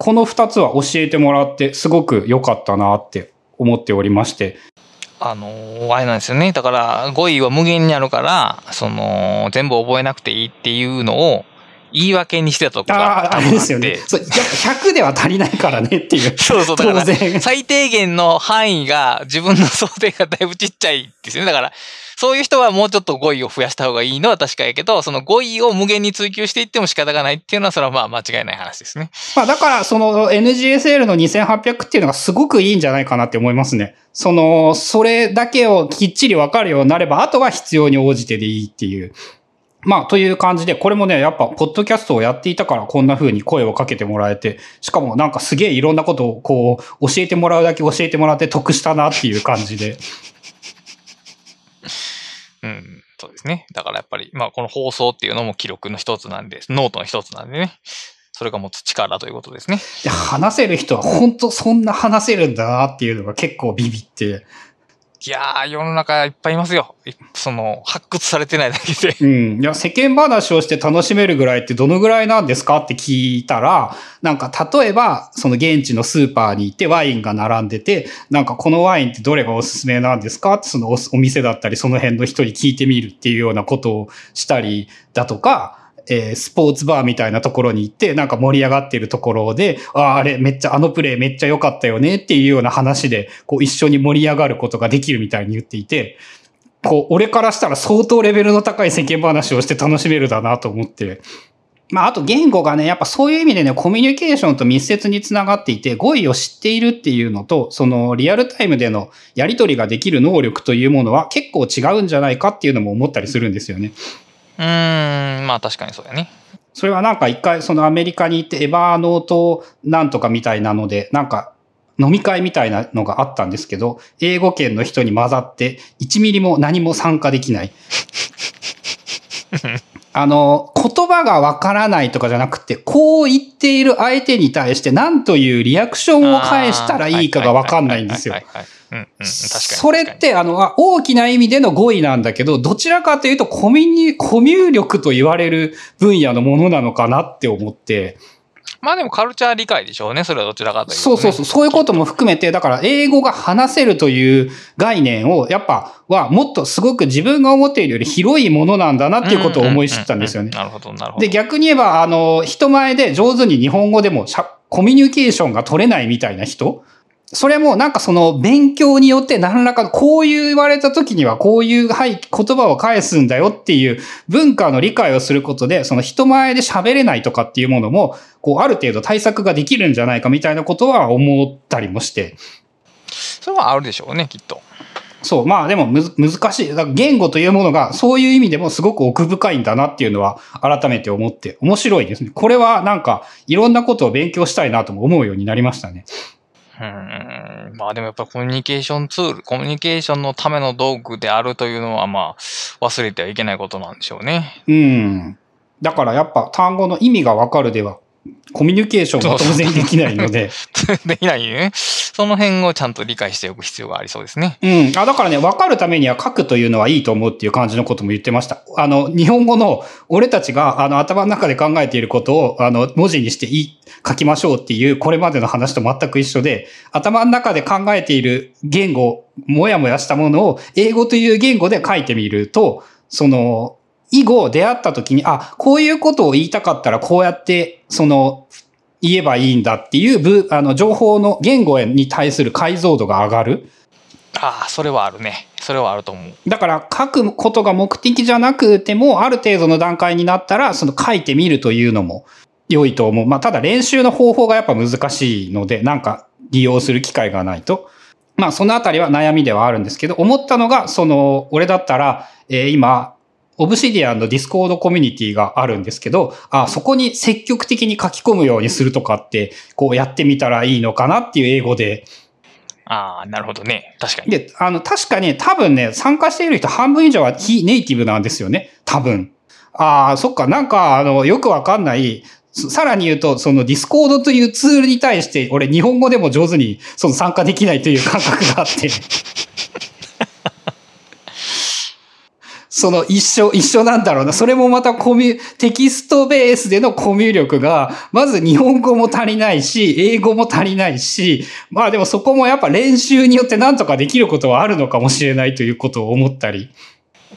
Speaker 1: この二つは教えてもらってすごく良かったなって思っておりまして。
Speaker 2: あのーあれなんですよね。だから、語彙は無限にあるから、その、全部覚えなくていいっていうのを、言い訳にしてたとこ
Speaker 1: あ
Speaker 2: が
Speaker 1: あ、あれですよね。そう、やっぱ100では足りないからねっていう。[laughs]
Speaker 2: そうそう、だから。最低限の範囲が、自分の想定がだいぶちっちゃいですよね。だから、そういう人はもうちょっと語彙を増やした方がいいのは確かやけど、その語彙を無限に追求していっても仕方がないっていうのは、それはまあ間違いない話ですね。
Speaker 1: まあだから、その NGSL の2800っていうのがすごくいいんじゃないかなって思いますね。その、それだけをきっちりわかるようになれば、あとは必要に応じてでいいっていう。まあ、という感じで、これもね、やっぱ、ポッドキャストをやっていたから、こんな風に声をかけてもらえて、しかもなんかすげえいろんなことを、こう、教えてもらうだけ教えてもらって得したなっていう感じで。
Speaker 2: うん、そうですね。だからやっぱり、まあこの放送っていうのも記録の一つなんで、ノートの一つなんでね。それが持つ力ということですね。
Speaker 1: いや話せる人は本当そんな話せるんだなっていうのが結構ビビって。
Speaker 2: いやー、世の中いっぱいいますよ。その、発掘されてないだけで。
Speaker 1: うん。いや、世間話をして楽しめるぐらいってどのぐらいなんですかって聞いたら、なんか例えば、その現地のスーパーに行ってワインが並んでて、なんかこのワインってどれがおすすめなんですかってそのおお店だったりその辺の人に聞いてみるっていうようなことをしたりだとか、えースポーツバーみたいなところに行って、なんか盛り上がってるところで、ああ、あれめっちゃ、あのプレーめっちゃ良かったよねっていうような話で、こう一緒に盛り上がることができるみたいに言っていて、こう、俺からしたら相当レベルの高い世間話をして楽しめるだなと思って。まあ、あと言語がね、やっぱそういう意味でね、コミュニケーションと密接につながっていて、語彙を知っているっていうのと、そのリアルタイムでのやり取りができる能力というものは結構違うんじゃないかっていうのも思ったりするんですよね。
Speaker 2: うーん、まあ確かにそうやね。
Speaker 1: それはなんか一回そのアメリカに行ってエバーノートなんとかみたいなので、なんか飲み会みたいなのがあったんですけど、英語圏の人に混ざって1ミリも何も参加できない。[laughs] あの、言葉がわからないとかじゃなくて、こう言っている相手に対して何というリアクションを返したらいいかがわかんないんですよ。それって、あの、あ大きな意味での語彙なんだけど、どちらかというとコミュニ、コミュ力と言われる分野のものなのかなって思って、
Speaker 2: まあでもカルチャー理解でしょうね。それはどちらかというと、ね。
Speaker 1: そうそうそう、そういうことも含めて、だから英語が話せるという概念を、やっぱ、はもっとすごく自分が思っているより広いものなんだなっていうことを思い知ったんですよね
Speaker 2: なるほど、なるほど。
Speaker 1: で、逆に言えば、あの、人前で上手に日本語でもしゃコミュニケーションが取れないみたいな人それもなんかその勉強によって何らかこういう言われた時にはこういうはい言葉を返すんだよっていう文化の理解をすることでその人前で喋れないとかっていうものもこうある程度対策ができるんじゃないかみたいなことは思ったりもして。
Speaker 2: それはあるでしょうね、きっと。
Speaker 1: そう。まあでもむ難しい。だから言語というものがそういう意味でもすごく奥深いんだなっていうのは改めて思って面白いですね。これはなんかいろんなことを勉強したいなとも思うようになりましたね。
Speaker 2: うん。まあでもやっぱコミュニケーションツール、コミュニケーションのための道具であるというのはまあ忘れてはいけないことなんでしょうね。
Speaker 1: うん。だからやっぱ単語の意味がわかるではコミュニケーションが当然できないので。[laughs]
Speaker 2: できないね。その辺をちゃんと理解しておく必要がありそうですね。
Speaker 1: うん。あ、だからね、分かるためには書くというのはいいと思うっていう感じのことも言ってました。あの、日本語の俺たちがあの頭の中で考えていることをあの文字にしていい、書きましょうっていうこれまでの話と全く一緒で、頭の中で考えている言語、もやもやしたものを英語という言語で書いてみると、その、以後出会った時に、あ、こういうことを言いたかったらこうやって、その、言えばいいんだっていう、あの、情報の言語に対する解像度が上がる。
Speaker 2: ああ、それはあるね。それはあると思う。
Speaker 1: だから書くことが目的じゃなくても、ある程度の段階になったら、その書いてみるというのも良いと思う。まあ、ただ練習の方法がやっぱ難しいので、なんか利用する機会がないと。まあ、そのあたりは悩みではあるんですけど、思ったのが、その、俺だったら、えー、今、オブシディアンのディスコードコミュニティがあるんですけど、あ、そこに積極的に書き込むようにするとかって、こうやってみたらいいのかなっていう英語で。
Speaker 2: ああ、なるほどね。確かに。
Speaker 1: で、あの、確かに多分ね、参加している人半分以上は非ネイティブなんですよね。多分。ああ、そっか、なんか、あの、よくわかんない、さらに言うと、そのディスコードというツールに対して、俺日本語でも上手にその参加できないという感覚があってその一緒、一緒なんだろうな。それもまたコミュ、テキストベースでのコミュ力が、まず日本語も足りないし、英語も足りないし、まあでもそこもやっぱ練習によって何とかできることはあるのかもしれないということを思ったり。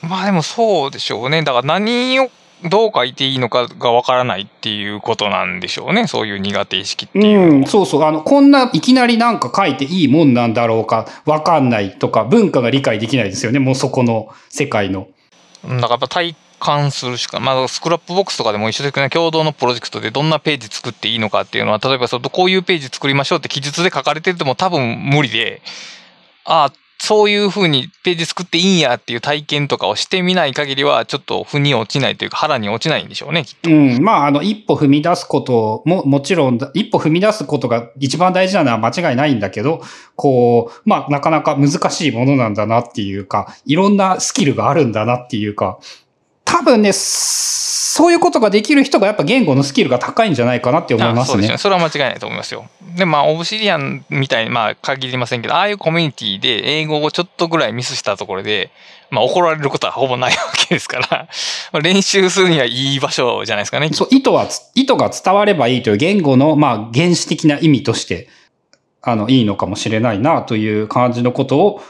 Speaker 2: まあでもそうでしょうね。だから何をどう書いていいのかがわからないっていうことなんでしょうね。そういう苦手意識っていう
Speaker 1: うん、そうそう。あの、こんないきなりなんか書いていいもんなんだろうか、わかんないとか、文化が理解できないですよね。もうそこの世界の。
Speaker 2: だからやっぱ体感するしか、まあ、スクラップボックスとかでも一緒ですけどね、共同のプロジェクトでどんなページ作っていいのかっていうのは、例えばそこういうページ作りましょうって記述で書かれてても多分無理で、ああ、そういうふうにページ作っていいんやっていう体験とかをしてみない限りは、ちょっと腑に落ちないというか腹に落ちないんでしょうね、きっと。
Speaker 1: うん。まあ、あの、一歩踏み出すことも、もちろん、一歩踏み出すことが一番大事なのは間違いないんだけど、こう、まあ、なかなか難しいものなんだなっていうか、いろんなスキルがあるんだなっていうか、多分ね、そういうことができる人がやっぱ言語のスキルが高いんじゃないかなって思いますね。そうですね。
Speaker 2: それは間違いないと思いますよ。で、まあ、オブシディアンみたいに、まあ、限りませんけど、ああいうコミュニティで英語をちょっとぐらいミスしたところで、まあ、怒られることはほぼないわけですから、[laughs] 練習するにはいい場所じゃないですかね。
Speaker 1: そう、意図は、意図が伝わればいいという言語の、まあ、原始的な意味として、あの、いいのかもしれないな、という感じのことを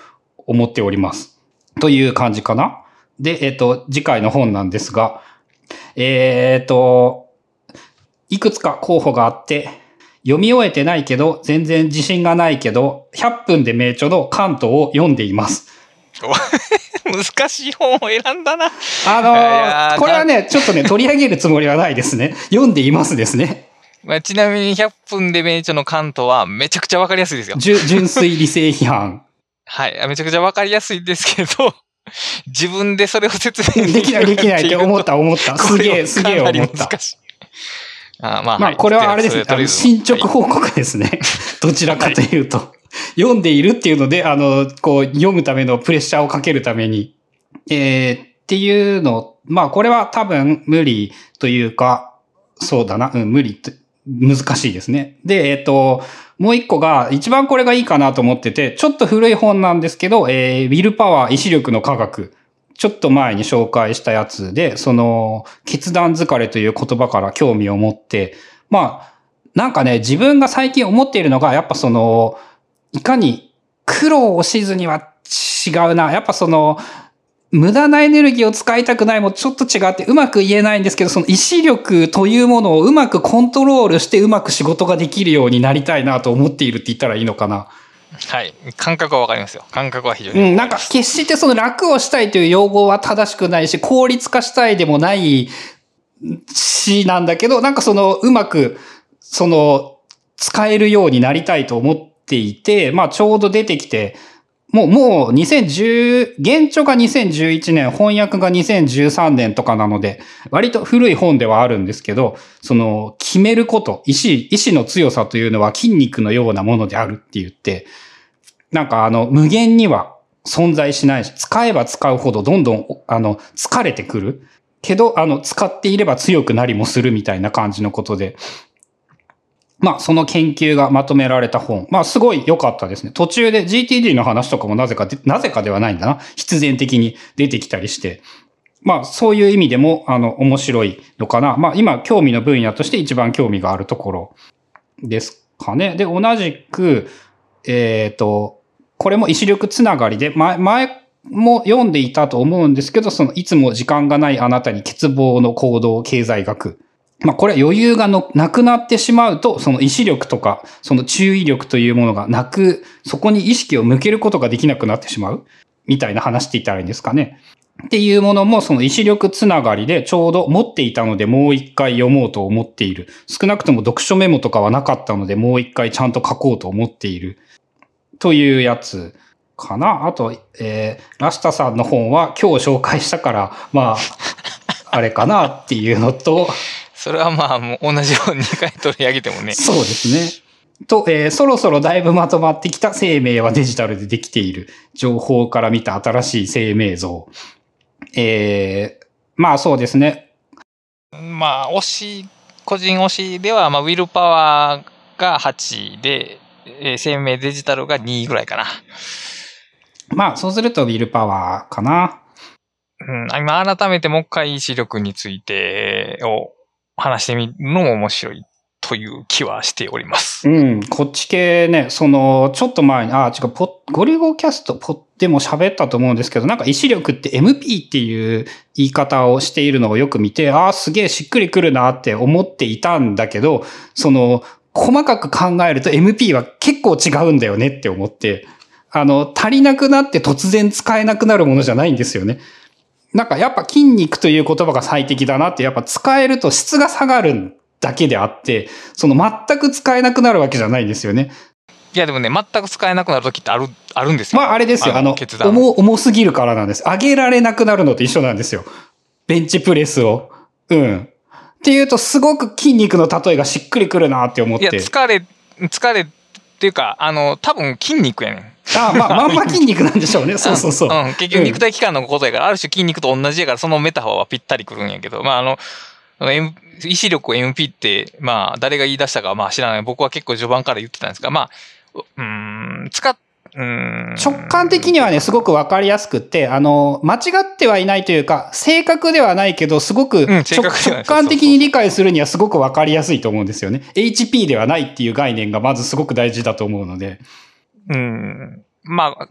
Speaker 1: 思っております。という感じかな。で、えっ、ー、と、次回の本なんですが、えっ、ー、と、いくつか候補があって、読み終えてないけど、全然自信がないけど、100分で名著の関東を読んでいます。[laughs]
Speaker 2: 難しい本を選んだな。
Speaker 1: あのー、これはね、ちょっとね、取り上げるつもりはないですね。読んでいますですね。
Speaker 2: まあ、ちなみに100分で名著の関東はめちゃくちゃわかりやすいですよ。
Speaker 1: 純粋理性批判。
Speaker 2: はい。めちゃくちゃわかりやすいですけど、自分でそれを説明
Speaker 1: できない、できないって思った、思った。[laughs] すげえ、すげえ思った。あまあ、まあ、これはあれですね。あの進捗報告ですね。[laughs] どちらかというと。読んでいるっていうので、あの、こう、読むためのプレッシャーをかけるために。えー、っていうの、まあ、これは多分無理というか、そうだな、うん、無理難しいですね。で、えっ、と、もう一個が、一番これがいいかなと思ってて、ちょっと古い本なんですけど、えー、ウィルパワー、意志力の科学。ちょっと前に紹介したやつで、その、決断疲れという言葉から興味を持って、まあ、なんかね、自分が最近思っているのが、やっぱその、いかに苦労をしずには違うな。やっぱその、無駄なエネルギーを使いたくないもちょっと違ってうまく言えないんですけど、その意志力というものをうまくコントロールしてうまく仕事ができるようになりたいなと思っているって言ったらいいのかな。
Speaker 2: はい。感覚はわかりますよ。感覚は非常に。
Speaker 1: うん、なんか決してその楽をしたいという用語は正しくないし、効率化したいでもないしなんだけど、なんかそのうまく、その使えるようになりたいと思っていて、まあちょうど出てきて、もう、もう2010、現著が2011年、翻訳が2013年とかなので、割と古い本ではあるんですけど、その、決めること、意志、意志の強さというのは筋肉のようなものであるって言って、なんかあの、無限には存在しないし、使えば使うほどどんどん、あの、疲れてくる。けど、あの、使っていれば強くなりもするみたいな感じのことで、まあ、その研究がまとめられた本。まあ、すごい良かったですね。途中で GTD の話とかもなぜかで、なぜかではないんだな。必然的に出てきたりして。まあ、そういう意味でも、あの、面白いのかな。まあ、今、興味の分野として一番興味があるところですかね。で、同じく、えっ、と、これも意志力つながりで、前、前も読んでいたと思うんですけど、その、いつも時間がないあなたに欠乏の行動経済学。まあこれは余裕がのなくなってしまうと、その意志力とか、その注意力というものがなく、そこに意識を向けることができなくなってしまうみたいな話って言ったらいいんですかね。っていうものもその意志力つながりでちょうど持っていたのでもう一回読もうと思っている。少なくとも読書メモとかはなかったのでもう一回ちゃんと書こうと思っている。というやつかな。あと、えー、ラシタさんの本は今日紹介したから、まあ、あれかなっていうのと、
Speaker 2: それはまあ、もう同じように2回取り上げてもね。[laughs]
Speaker 1: そうですね。と、えーそろそろだいぶまとまってきた生命はデジタルでできている情報から見た新しい生命像。えーまあそうですね。
Speaker 2: まあ、推し、個人推しでは、まあ、ウィルパワーが8で、えー生命デジタルが2ぐらいかな。
Speaker 1: まあそうするとウィルパワーかな。
Speaker 2: うん、今改めてもう一回意志力についてを話してみるのも面白いという気はしております。
Speaker 1: うん、こっち系ね、その、ちょっと前に、あ、違う、ポゴリゴキャスト、ポッでも喋ったと思うんですけど、なんか意志力って MP っていう言い方をしているのをよく見て、ああ、すげえしっくりくるなって思っていたんだけど、その、細かく考えると MP は結構違うんだよねって思って、あの、足りなくなって突然使えなくなるものじゃないんですよね。なんかやっぱ筋肉という言葉が最適だなって、やっぱ使えると質が下がるだけであって、その全く使えなくなるわけじゃないんですよね。
Speaker 2: いやでもね、全く使えなくなる時ってある、あるんですよ。
Speaker 1: まああれですよ。あの、
Speaker 2: 決断。
Speaker 1: 重、重すぎるからなんです。上げられなくなるのと一緒なんですよ。ベンチプレスを。うん。っていうと、すごく筋肉の例えがしっくりくるなって思っ
Speaker 2: いや、
Speaker 1: て。
Speaker 2: 疲れ、疲れっていうか、あの、多分筋肉やねん。
Speaker 1: あまあ、まんま筋肉なんでしょうね。そうそうそう。
Speaker 2: ん。結局肉体器官のことやから、ある種筋肉と同じやから、そのメタファーはぴったりくるんやけど、まああの、M- 意志力を MP って、まあ、誰が言い出したかはまあ知らない。僕は結構序盤から言ってたんですが、まあ、うん、使っ、うーん。
Speaker 1: 直感的にはね、すごくわかりやすくって、あの、間違ってはいないというか、正確ではないけど、すごく直,、
Speaker 2: ん
Speaker 1: 直感的に理解するにはすごくわかりやすいと思うんですよね。HP ではないっていう概念がまずすごく大事だと思うので。
Speaker 2: うん。まあ、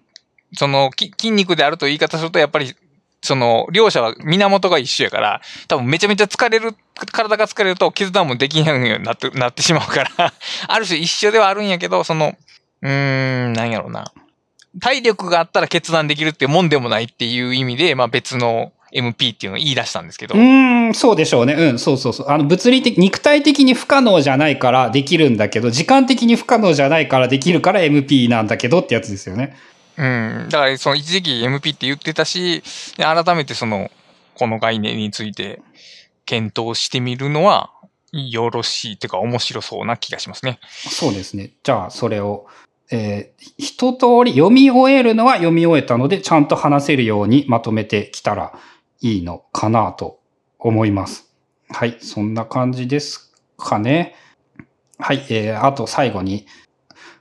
Speaker 2: その、筋肉であると言い方すると、やっぱり、その、両者は源が一緒やから、多分めちゃめちゃ疲れる、体が疲れると決断もできないようになって、[laughs] なってしまうから、ある種一緒ではあるんやけど、その、うーん、なんやろうな。体力があったら決断できるってもんでもないっていう意味で、まあ別の MP っていうのを言い出したんですけど
Speaker 1: う、ーん、そうでしょうね。うん、そうそうそう。あの、物理的、肉体的に不可能じゃないからできるんだけど、時間的に不可能じゃないからできるから MP なんだけどってやつですよね。
Speaker 2: うん。だから、その一時期 MP って言ってたし、で改めてその、この概念について検討してみるのは、よろしいっていうか面白そうな気がしますね。
Speaker 1: そうですね。じゃあ、それを、えー一通り読み終えるのは読み終えたので、ちゃんと話せるようにまとめてきたらいいのかなと思います。はい。そんな感じですかね。はい。えーあと最後に、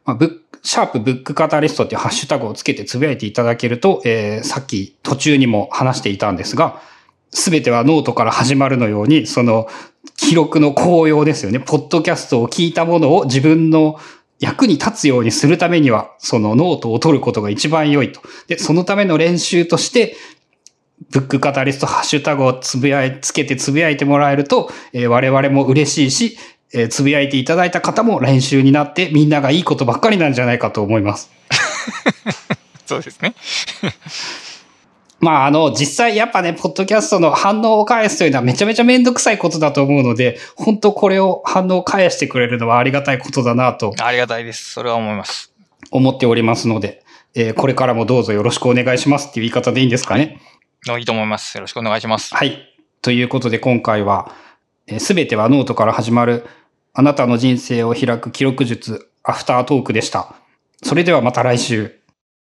Speaker 1: まあ、ブックシャープブックカタリストっていうハッシュタグをつけてつぶやいていただけると、えーさっき途中にも話していたんですが、すべてはノートから始まるのように、その記録の効用ですよね。ポッドキャストを聞いたものを自分の役に立つようにするためには、そのノートを取ることが一番良いと。で、そのための練習として、ブックカタリストハッシュタグをつぶやい、つけてつぶやいてもらえると、えー我々も嬉しいし、えーつぶやいていただいた方も練習になってみんながいいことばっかりなんじゃないかと思います。[laughs]
Speaker 2: そうですね。[laughs]
Speaker 1: まあ、あの、実際やっぱね、ポッドキャストの反応を返すというのはめちゃめちゃめんどくさいことだと思うので、本当これを反応を返してくれるのはありがたいことだなと
Speaker 2: ありがたいです。それは思います。
Speaker 1: 思っておりますので、えーこれからもどうぞよろしくお願いしますっていう言い方でいいんですかね。
Speaker 2: のいいと思います。よろしくお願いします。
Speaker 1: はい。ということで今回は、すべてはノートから始まる、あなたの人生を開く記録術、アフタートークでした。それではまた来週。